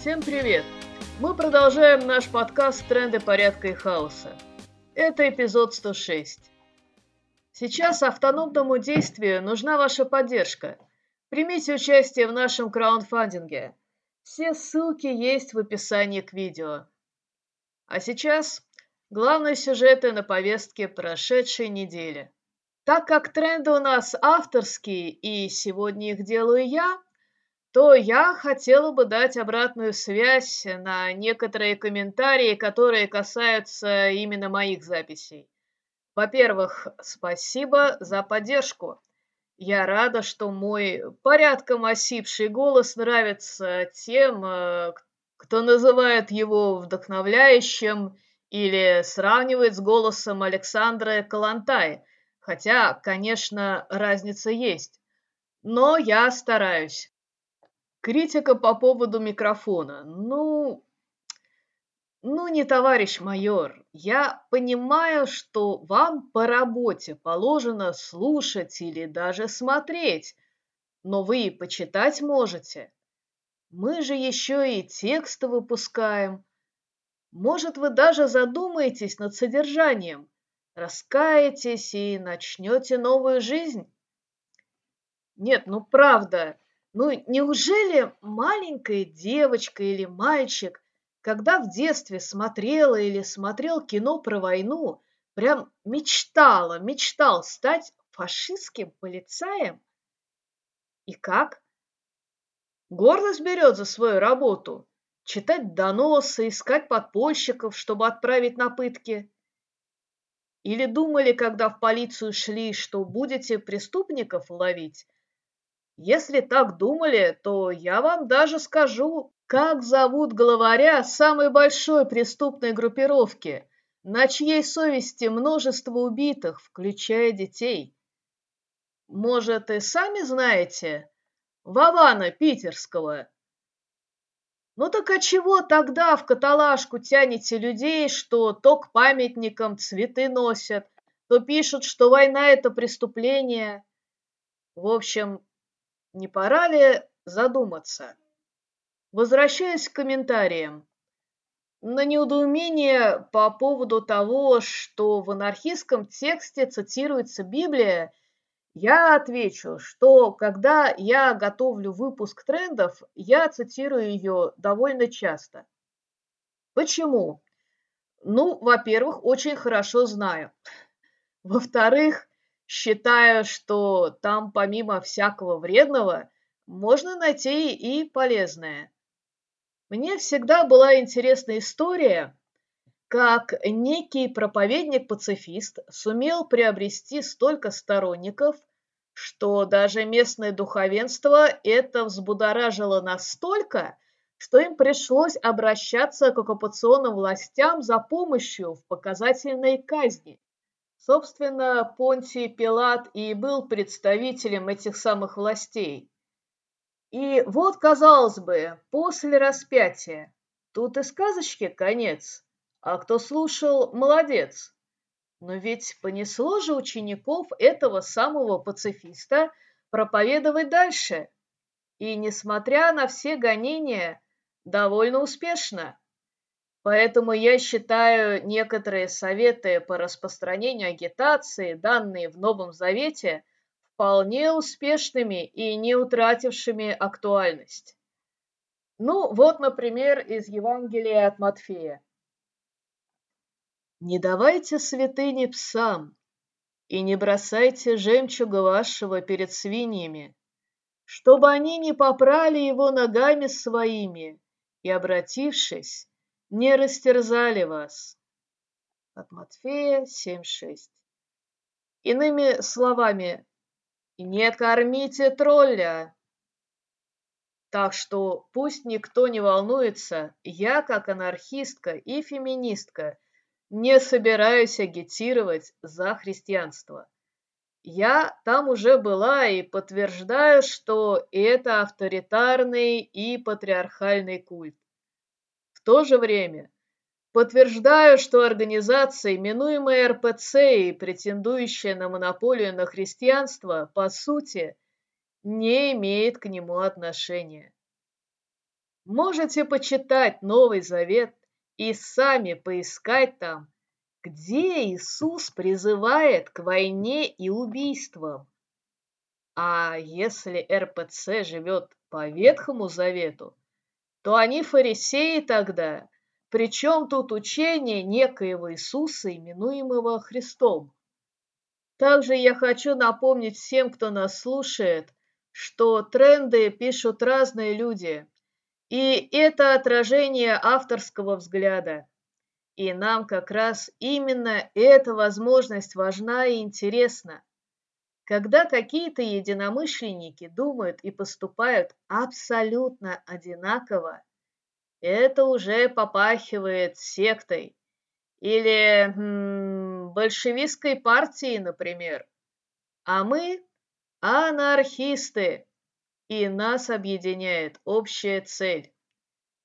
Всем привет! Мы продолжаем наш подкаст «Тренды порядка и хаоса». Это эпизод 106. Сейчас автономному действию нужна ваша поддержка. Примите участие в нашем краундфандинге. Все ссылки есть в описании к видео. А сейчас главные сюжеты на повестке прошедшей недели. Так как тренды у нас авторские и сегодня их делаю я, то я хотела бы дать обратную связь на некоторые комментарии, которые касаются именно моих записей. Во-первых, спасибо за поддержку. Я рада, что мой порядком осипший голос нравится тем, э, кто называет его вдохновляющим или сравнивает с голосом Александра Калантай, хотя, конечно, разница есть. Но я стараюсь. Критика по поводу микрофона. Ну, ну не товарищ майор. Я понимаю, что вам по работе положено слушать или даже смотреть, но вы почитать можете. Мы же еще и тексты выпускаем. Может, вы даже задумаетесь над содержанием, раскаетесь и начнете новую жизнь? Нет, ну правда, ну, неужели маленькая девочка или мальчик, когда в детстве смотрела или смотрел кино про войну, прям мечтала, мечтал стать фашистским полицаем? И как? Гордость берет за свою работу. Читать доносы, искать подпольщиков, чтобы отправить на пытки. Или думали, когда в полицию шли, что будете преступников ловить, если так думали, то я вам даже скажу, как зовут главаря самой большой преступной группировки, на чьей совести множество убитых, включая детей. Может, и сами знаете? Вована Питерского. Ну так а чего тогда в каталажку тянете людей, что то к памятникам цветы носят, то пишут, что война – это преступление? В общем, не пора ли задуматься? Возвращаясь к комментариям. На неудоумение по поводу того, что в анархистском тексте цитируется Библия, я отвечу, что когда я готовлю выпуск трендов, я цитирую ее довольно часто. Почему? Ну, во-первых, очень хорошо знаю. Во-вторых, считаю, что там помимо всякого вредного можно найти и полезное. Мне всегда была интересна история, как некий проповедник-пацифист сумел приобрести столько сторонников, что даже местное духовенство это взбудоражило настолько, что им пришлось обращаться к оккупационным властям за помощью в показательной казни. Собственно, Понтий Пилат и был представителем этих самых властей. И вот, казалось бы, после распятия, тут и сказочки конец, а кто слушал, молодец. Но ведь понесло же учеников этого самого пацифиста проповедовать дальше. И, несмотря на все гонения, довольно успешно. Поэтому я считаю некоторые советы по распространению агитации, данные в Новом Завете, вполне успешными и не утратившими актуальность. Ну, вот, например, из Евангелия от Матфея. «Не давайте святыни псам, и не бросайте жемчуга вашего перед свиньями, чтобы они не попрали его ногами своими, и, обратившись, не растерзали вас. От Матфея 7.6. Иными словами, не кормите тролля. Так что пусть никто не волнуется, я, как анархистка и феминистка, не собираюсь агитировать за христианство. Я там уже была и подтверждаю, что это авторитарный и патриархальный культ то же время подтверждаю, что организация, именуемая РПЦ и претендующая на монополию на христианство, по сути, не имеет к нему отношения. Можете почитать Новый Завет и сами поискать там, где Иисус призывает к войне и убийствам. А если РПЦ живет по Ветхому Завету, то они фарисеи тогда, причем тут учение некоего Иисуса, именуемого Христом. Также я хочу напомнить всем, кто нас слушает, что тренды пишут разные люди, и это отражение авторского взгляда. И нам как раз именно эта возможность важна и интересна. Когда какие-то единомышленники думают и поступают абсолютно одинаково, это уже попахивает сектой или м, большевистской партией, например. А мы анархисты, и нас объединяет общая цель.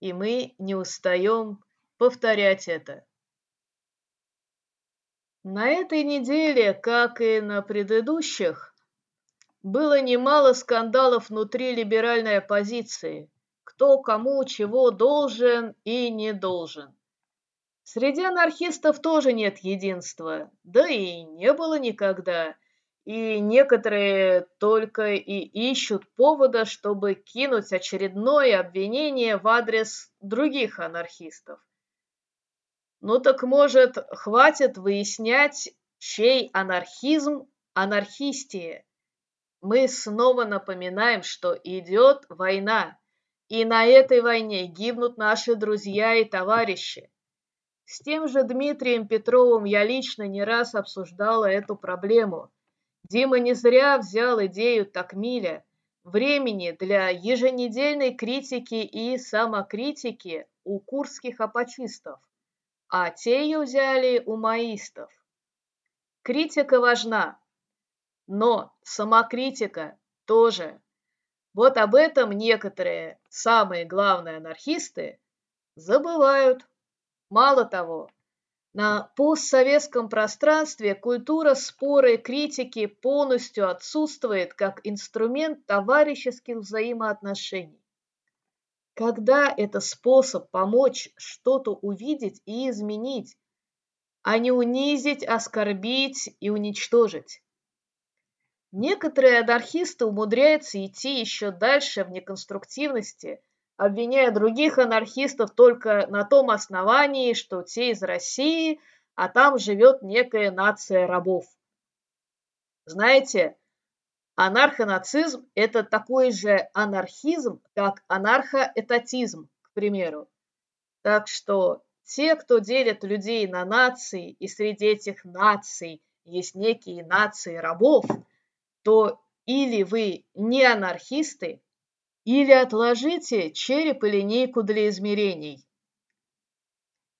И мы не устаем повторять это. На этой неделе, как и на предыдущих, было немало скандалов внутри либеральной оппозиции, кто кому чего должен и не должен. Среди анархистов тоже нет единства, да и не было никогда, и некоторые только и ищут повода, чтобы кинуть очередное обвинение в адрес других анархистов. Ну так может, хватит выяснять, чей анархизм анархистие. Мы снова напоминаем, что идет война, и на этой войне гибнут наши друзья и товарищи. С тем же Дмитрием Петровым я лично не раз обсуждала эту проблему. Дима не зря взял идею Такмиля, времени для еженедельной критики и самокритики у курских апочистов а те ее взяли у маистов. Критика важна, но самокритика тоже. Вот об этом некоторые, самые главные анархисты, забывают. Мало того, на постсоветском пространстве культура спора и критики полностью отсутствует как инструмент товарищеских взаимоотношений когда это способ помочь что-то увидеть и изменить, а не унизить, оскорбить и уничтожить. Некоторые анархисты умудряются идти еще дальше в неконструктивности, обвиняя других анархистов только на том основании, что те из России, а там живет некая нация рабов. Знаете, Анархонацизм – это такой же анархизм, как анархоэтатизм, к примеру. Так что те, кто делят людей на нации, и среди этих наций есть некие нации рабов, то или вы не анархисты, или отложите череп и линейку для измерений.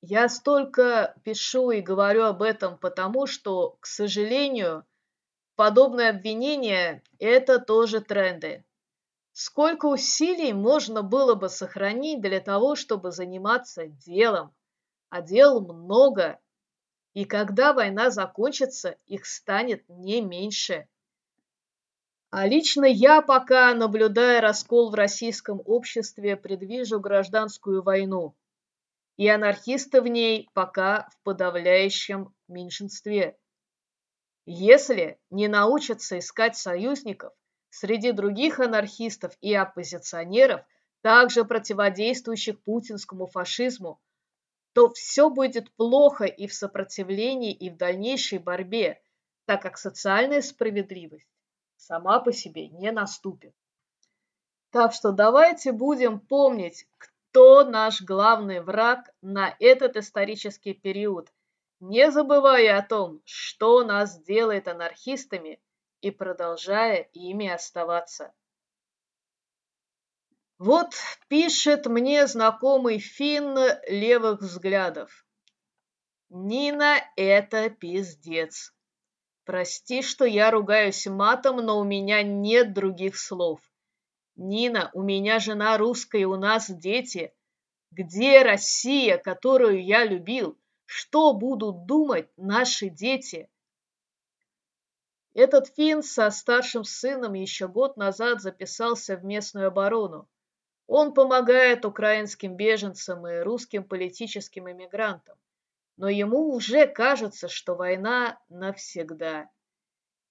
Я столько пишу и говорю об этом потому, что, к сожалению, Подобные обвинения – это тоже тренды. Сколько усилий можно было бы сохранить для того, чтобы заниматься делом? А дел много. И когда война закончится, их станет не меньше. А лично я пока, наблюдая раскол в российском обществе, предвижу гражданскую войну. И анархисты в ней пока в подавляющем меньшинстве. Если не научатся искать союзников среди других анархистов и оппозиционеров, также противодействующих путинскому фашизму, то все будет плохо и в сопротивлении, и в дальнейшей борьбе, так как социальная справедливость сама по себе не наступит. Так что давайте будем помнить, кто наш главный враг на этот исторический период не забывая о том, что нас делает анархистами и продолжая ими оставаться. Вот пишет мне знакомый финн левых взглядов. Нина – это пиздец. Прости, что я ругаюсь матом, но у меня нет других слов. Нина, у меня жена русская, у нас дети. Где Россия, которую я любил? Что будут думать наши дети? Этот финн со старшим сыном еще год назад записался в местную оборону. Он помогает украинским беженцам и русским политическим иммигрантам. Но ему уже кажется, что война навсегда.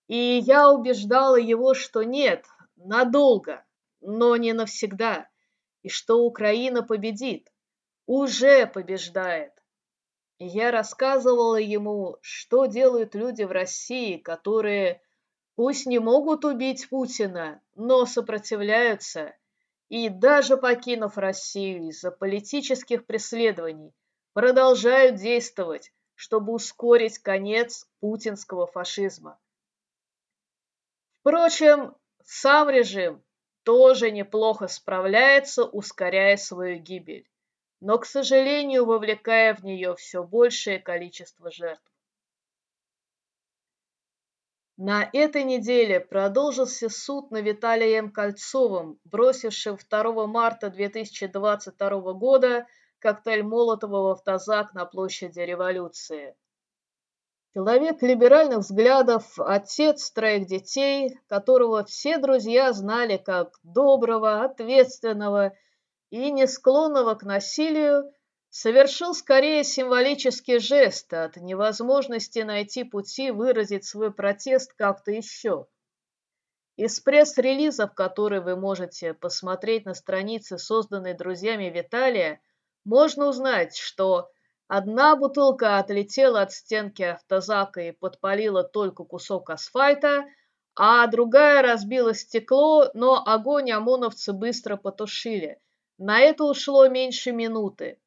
И я убеждала его, что нет, надолго, но не навсегда, и что Украина победит, уже побеждает. Я рассказывала ему, что делают люди в России, которые пусть не могут убить Путина, но сопротивляются, и даже покинув Россию из-за политических преследований, продолжают действовать, чтобы ускорить конец путинского фашизма. Впрочем, сам режим тоже неплохо справляется, ускоряя свою гибель но, к сожалению, вовлекая в нее все большее количество жертв. На этой неделе продолжился суд над Виталием Кольцовым, бросившим 2 марта 2022 года коктейль Молотова в автозак на площади революции. Человек либеральных взглядов, отец троих детей, которого все друзья знали как доброго, ответственного и не склонного к насилию, совершил скорее символический жест от невозможности найти пути выразить свой протест как-то еще. Из пресс-релизов, которые вы можете посмотреть на странице, созданной друзьями Виталия, можно узнать, что одна бутылка отлетела от стенки автозака и подпалила только кусок асфальта, а другая разбила стекло, но огонь ОМОНовцы быстро потушили – на это ушло меньше минуты.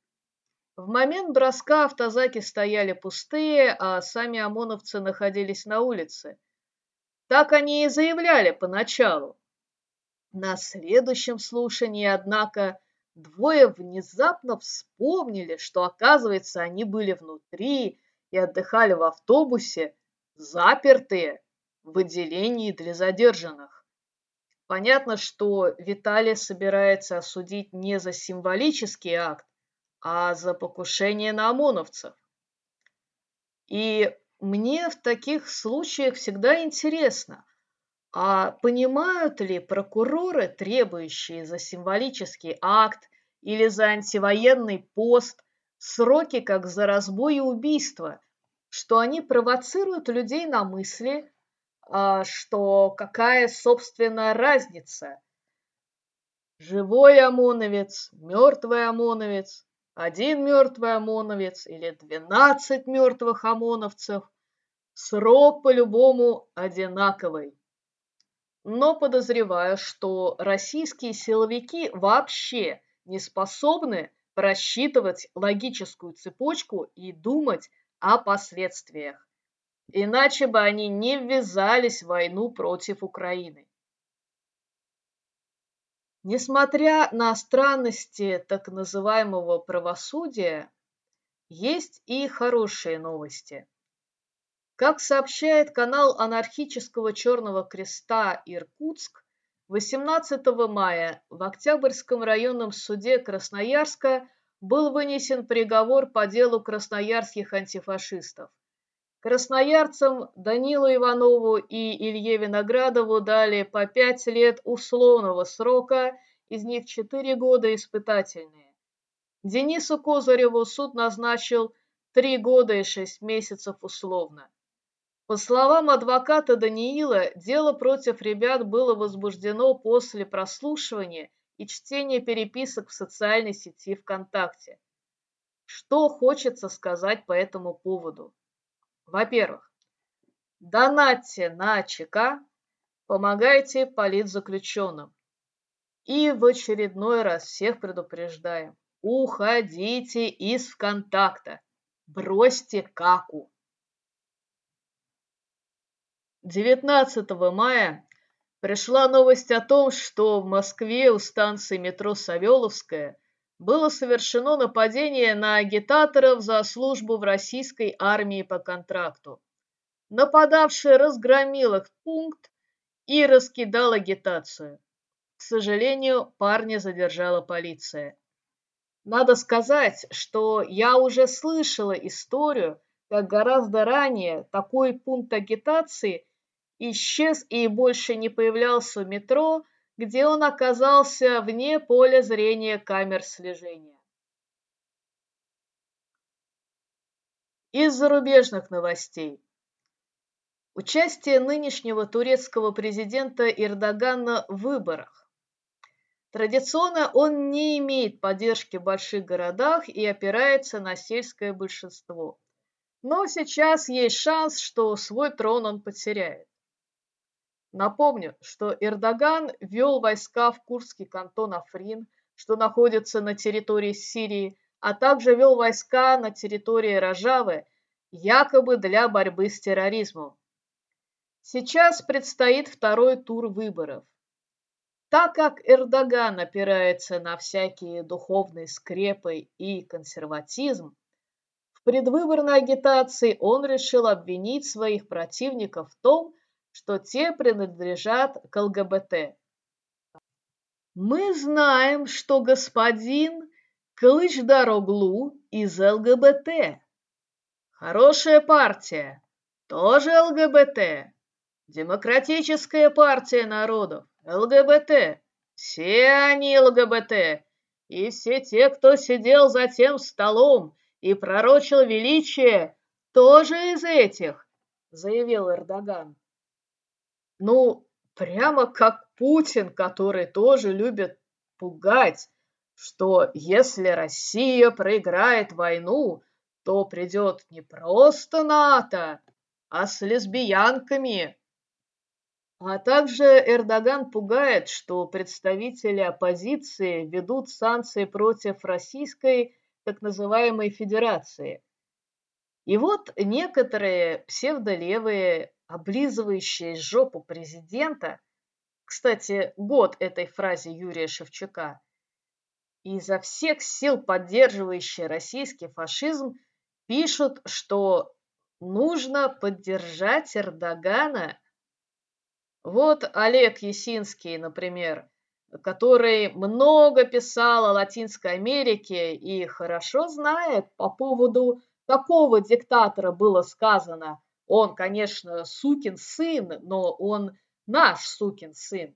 В момент броска автозаки стояли пустые, а сами ОМОНовцы находились на улице. Так они и заявляли поначалу. На следующем слушании, однако, двое внезапно вспомнили, что, оказывается, они были внутри и отдыхали в автобусе, запертые в отделении для задержанных. Понятно, что Виталий собирается осудить не за символический акт, а за покушение на ОМОНовцев. И мне в таких случаях всегда интересно, а понимают ли прокуроры, требующие за символический акт или за антивоенный пост, сроки как за разбой и убийство, что они провоцируют людей на мысли, что какая, собственно, разница? Живой ОМОНовец, мертвый ОМОНовец, один мертвый ОМОНовец или двенадцать мертвых ОМОНовцев. Срок по-любому одинаковый. Но подозреваю, что российские силовики вообще не способны просчитывать логическую цепочку и думать о последствиях иначе бы они не ввязались в войну против Украины. Несмотря на странности так называемого правосудия, есть и хорошие новости. Как сообщает канал анархического Черного Креста Иркутск, 18 мая в Октябрьском районном суде Красноярска был вынесен приговор по делу красноярских антифашистов. Красноярцам Данилу Иванову и Илье Виноградову дали по пять лет условного срока, из них четыре года испытательные. Денису Козыреву суд назначил три года и шесть месяцев условно. По словам адвоката Даниила, дело против ребят было возбуждено после прослушивания и чтения переписок в социальной сети ВКонтакте. Что хочется сказать по этому поводу? Во-первых, донатьте на ЧК, помогайте политзаключенным. И в очередной раз всех предупреждаем, уходите из ВКонтакта, бросьте каку. 19 мая пришла новость о том, что в Москве у станции метро Савеловская было совершено нападение на агитаторов за службу в российской армии по контракту. Нападавший разгромил их пункт и раскидал агитацию. К сожалению, парня задержала полиция. Надо сказать, что я уже слышала историю, как гораздо ранее такой пункт агитации исчез и больше не появлялся в метро где он оказался вне поля зрения камер слежения. Из зарубежных новостей. Участие нынешнего турецкого президента Эрдогана в выборах. Традиционно он не имеет поддержки в больших городах и опирается на сельское большинство. Но сейчас есть шанс, что свой трон он потеряет. Напомню, что Эрдоган вел войска в Курский кантон Африн, что находится на территории Сирии, а также вел войска на территории Рожавы, якобы для борьбы с терроризмом. Сейчас предстоит второй тур выборов. Так как Эрдоган опирается на всякие духовные скрепы и консерватизм, в предвыборной агитации он решил обвинить своих противников в том, что те принадлежат к ЛГБТ. Мы знаем, что господин Кылычдароглу из ЛГБТ. Хорошая партия, тоже ЛГБТ. Демократическая партия народов, ЛГБТ. Все они ЛГБТ. И все те, кто сидел за тем столом и пророчил величие, тоже из этих, заявил Эрдоган. Ну, прямо как Путин, который тоже любит пугать, что если Россия проиграет войну, то придет не просто НАТО, а с лесбиянками. А также Эрдоган пугает, что представители оппозиции ведут санкции против российской так называемой федерации. И вот некоторые псевдолевые, облизывающие жопу президента, кстати, год этой фразе Юрия Шевчука, изо всех сил поддерживающие российский фашизм, пишут, что нужно поддержать Эрдогана. Вот Олег Есинский, например, который много писал о Латинской Америке и хорошо знает по поводу какого диктатора было сказано. Он, конечно, сукин сын, но он наш сукин сын.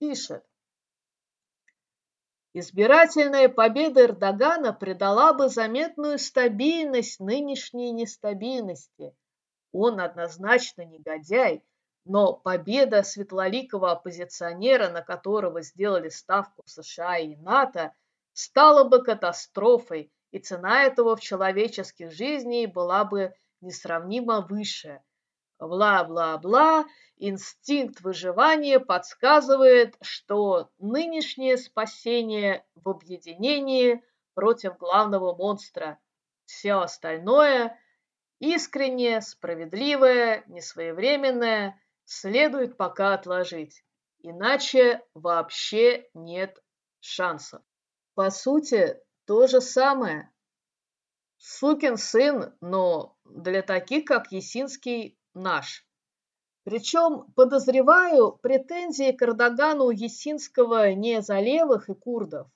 Пишет. Избирательная победа Эрдогана придала бы заметную стабильность нынешней нестабильности. Он однозначно негодяй, но победа светлоликого оппозиционера, на которого сделали ставку США и НАТО, стала бы катастрофой, и цена этого в человеческих жизней была бы несравнимо выше. Бла-бла-бла, инстинкт выживания подсказывает, что нынешнее спасение в объединении против главного монстра. Все остальное – искреннее, справедливое, несвоевременное – следует пока отложить, иначе вообще нет шансов. По сути, то же самое. Сукин сын, но для таких, как Есинский, наш. Причем, подозреваю, претензии к Эрдогану Есинского не за левых и курдов,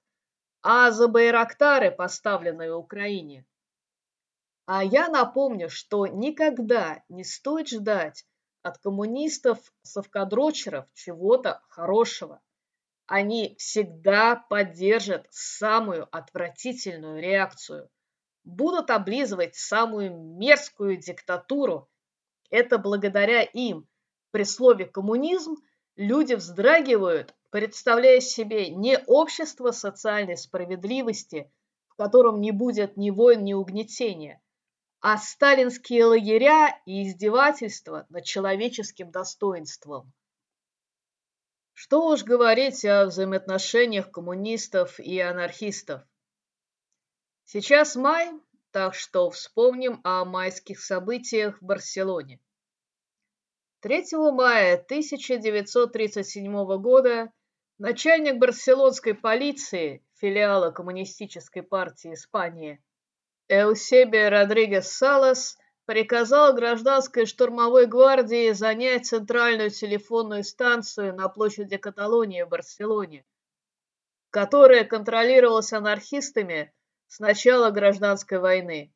а за байрактары, поставленные Украине. А я напомню, что никогда не стоит ждать от коммунистов-совкадрочеров чего-то хорошего. Они всегда поддержат самую отвратительную реакцию. Будут облизывать самую мерзкую диктатуру. Это благодаря им. При слове «коммунизм» люди вздрагивают, представляя себе не общество социальной справедливости, в котором не будет ни войн, ни угнетения, а сталинские лагеря и издевательства над человеческим достоинством. Что уж говорить о взаимоотношениях коммунистов и анархистов. Сейчас май, так что вспомним о майских событиях в Барселоне. 3 мая 1937 года начальник барселонской полиции, филиала Коммунистической партии Испании, Эусебио Родригес Салас приказал гражданской штурмовой гвардии занять центральную телефонную станцию на площади Каталонии в Барселоне, которая контролировалась анархистами с начала гражданской войны.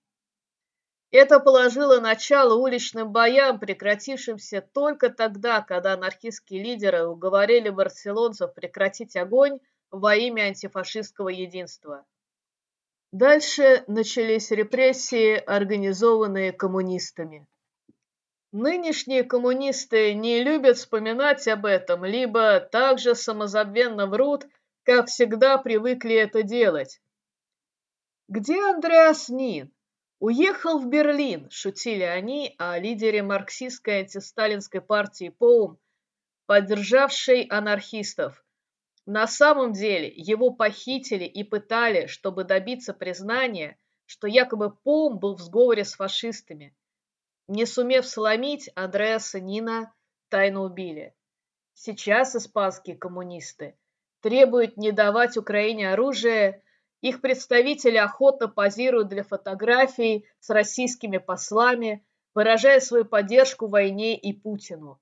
Это положило начало уличным боям, прекратившимся только тогда, когда анархистские лидеры уговорили барселонцев прекратить огонь во имя антифашистского единства. Дальше начались репрессии, организованные коммунистами. Нынешние коммунисты не любят вспоминать об этом, либо также самозабвенно врут, как всегда привыкли это делать. Где Андреас Нин? Уехал в Берлин, шутили они о лидере марксистской антисталинской партии Поум, поддержавшей анархистов. На самом деле его похитили и пытали, чтобы добиться признания, что якобы Поум был в сговоре с фашистами. Не сумев сломить, Андреаса Нина тайно убили. Сейчас испанские коммунисты требуют не давать Украине оружие их представители охотно позируют для фотографий с российскими послами, выражая свою поддержку войне и Путину,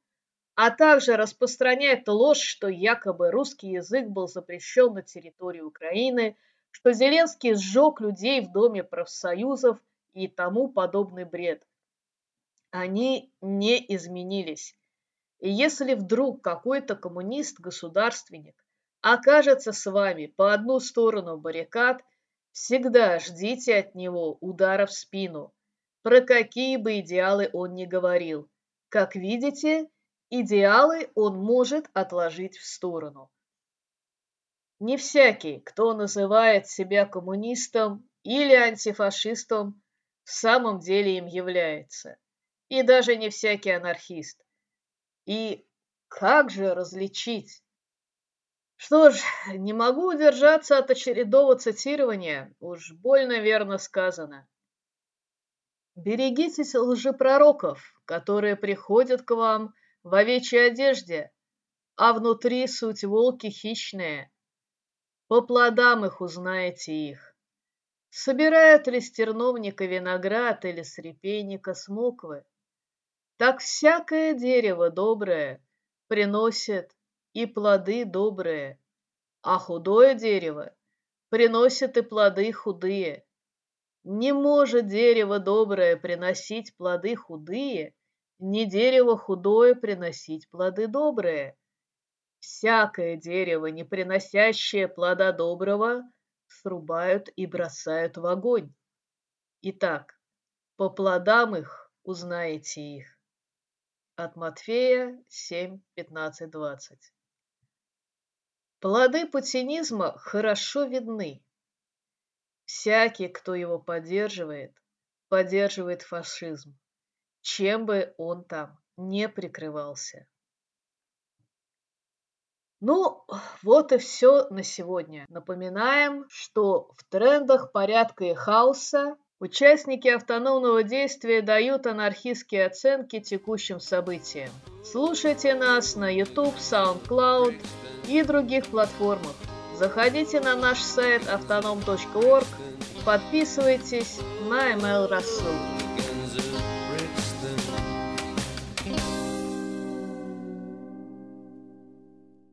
а также распространяют ложь, что якобы русский язык был запрещен на территории Украины, что Зеленский сжег людей в Доме профсоюзов и тому подобный бред. Они не изменились. И если вдруг какой-то коммунист-государственник окажется с вами по одну сторону баррикад, всегда ждите от него удара в спину, про какие бы идеалы он ни говорил. Как видите, идеалы он может отложить в сторону. Не всякий, кто называет себя коммунистом или антифашистом, в самом деле им является. И даже не всякий анархист. И как же различить что ж, не могу удержаться от очередного цитирования, уж больно верно сказано. Берегитесь лжепророков, которые приходят к вам в овечьей одежде, а внутри суть волки хищные. По плодам их узнаете их. Собирают ли с терновника виноград или с репейника смоквы? Так всякое дерево доброе приносит и плоды добрые, а худое дерево приносит и плоды худые. Не может дерево доброе приносить плоды худые, не дерево худое приносить плоды добрые. Всякое дерево, не приносящее плода доброго, срубают и бросают в огонь. Итак, по плодам их узнаете их. От Матфея 7, 15, 20. Плоды путинизма хорошо видны. Всякий, кто его поддерживает, поддерживает фашизм, чем бы он там не прикрывался. Ну, вот и все на сегодня. Напоминаем, что в трендах порядка и хаоса участники автономного действия дают анархистские оценки текущим событиям. Слушайте нас на YouTube, SoundCloud, и других платформах. Заходите на наш сайт автоном.орг, подписывайтесь на ML Рассыл.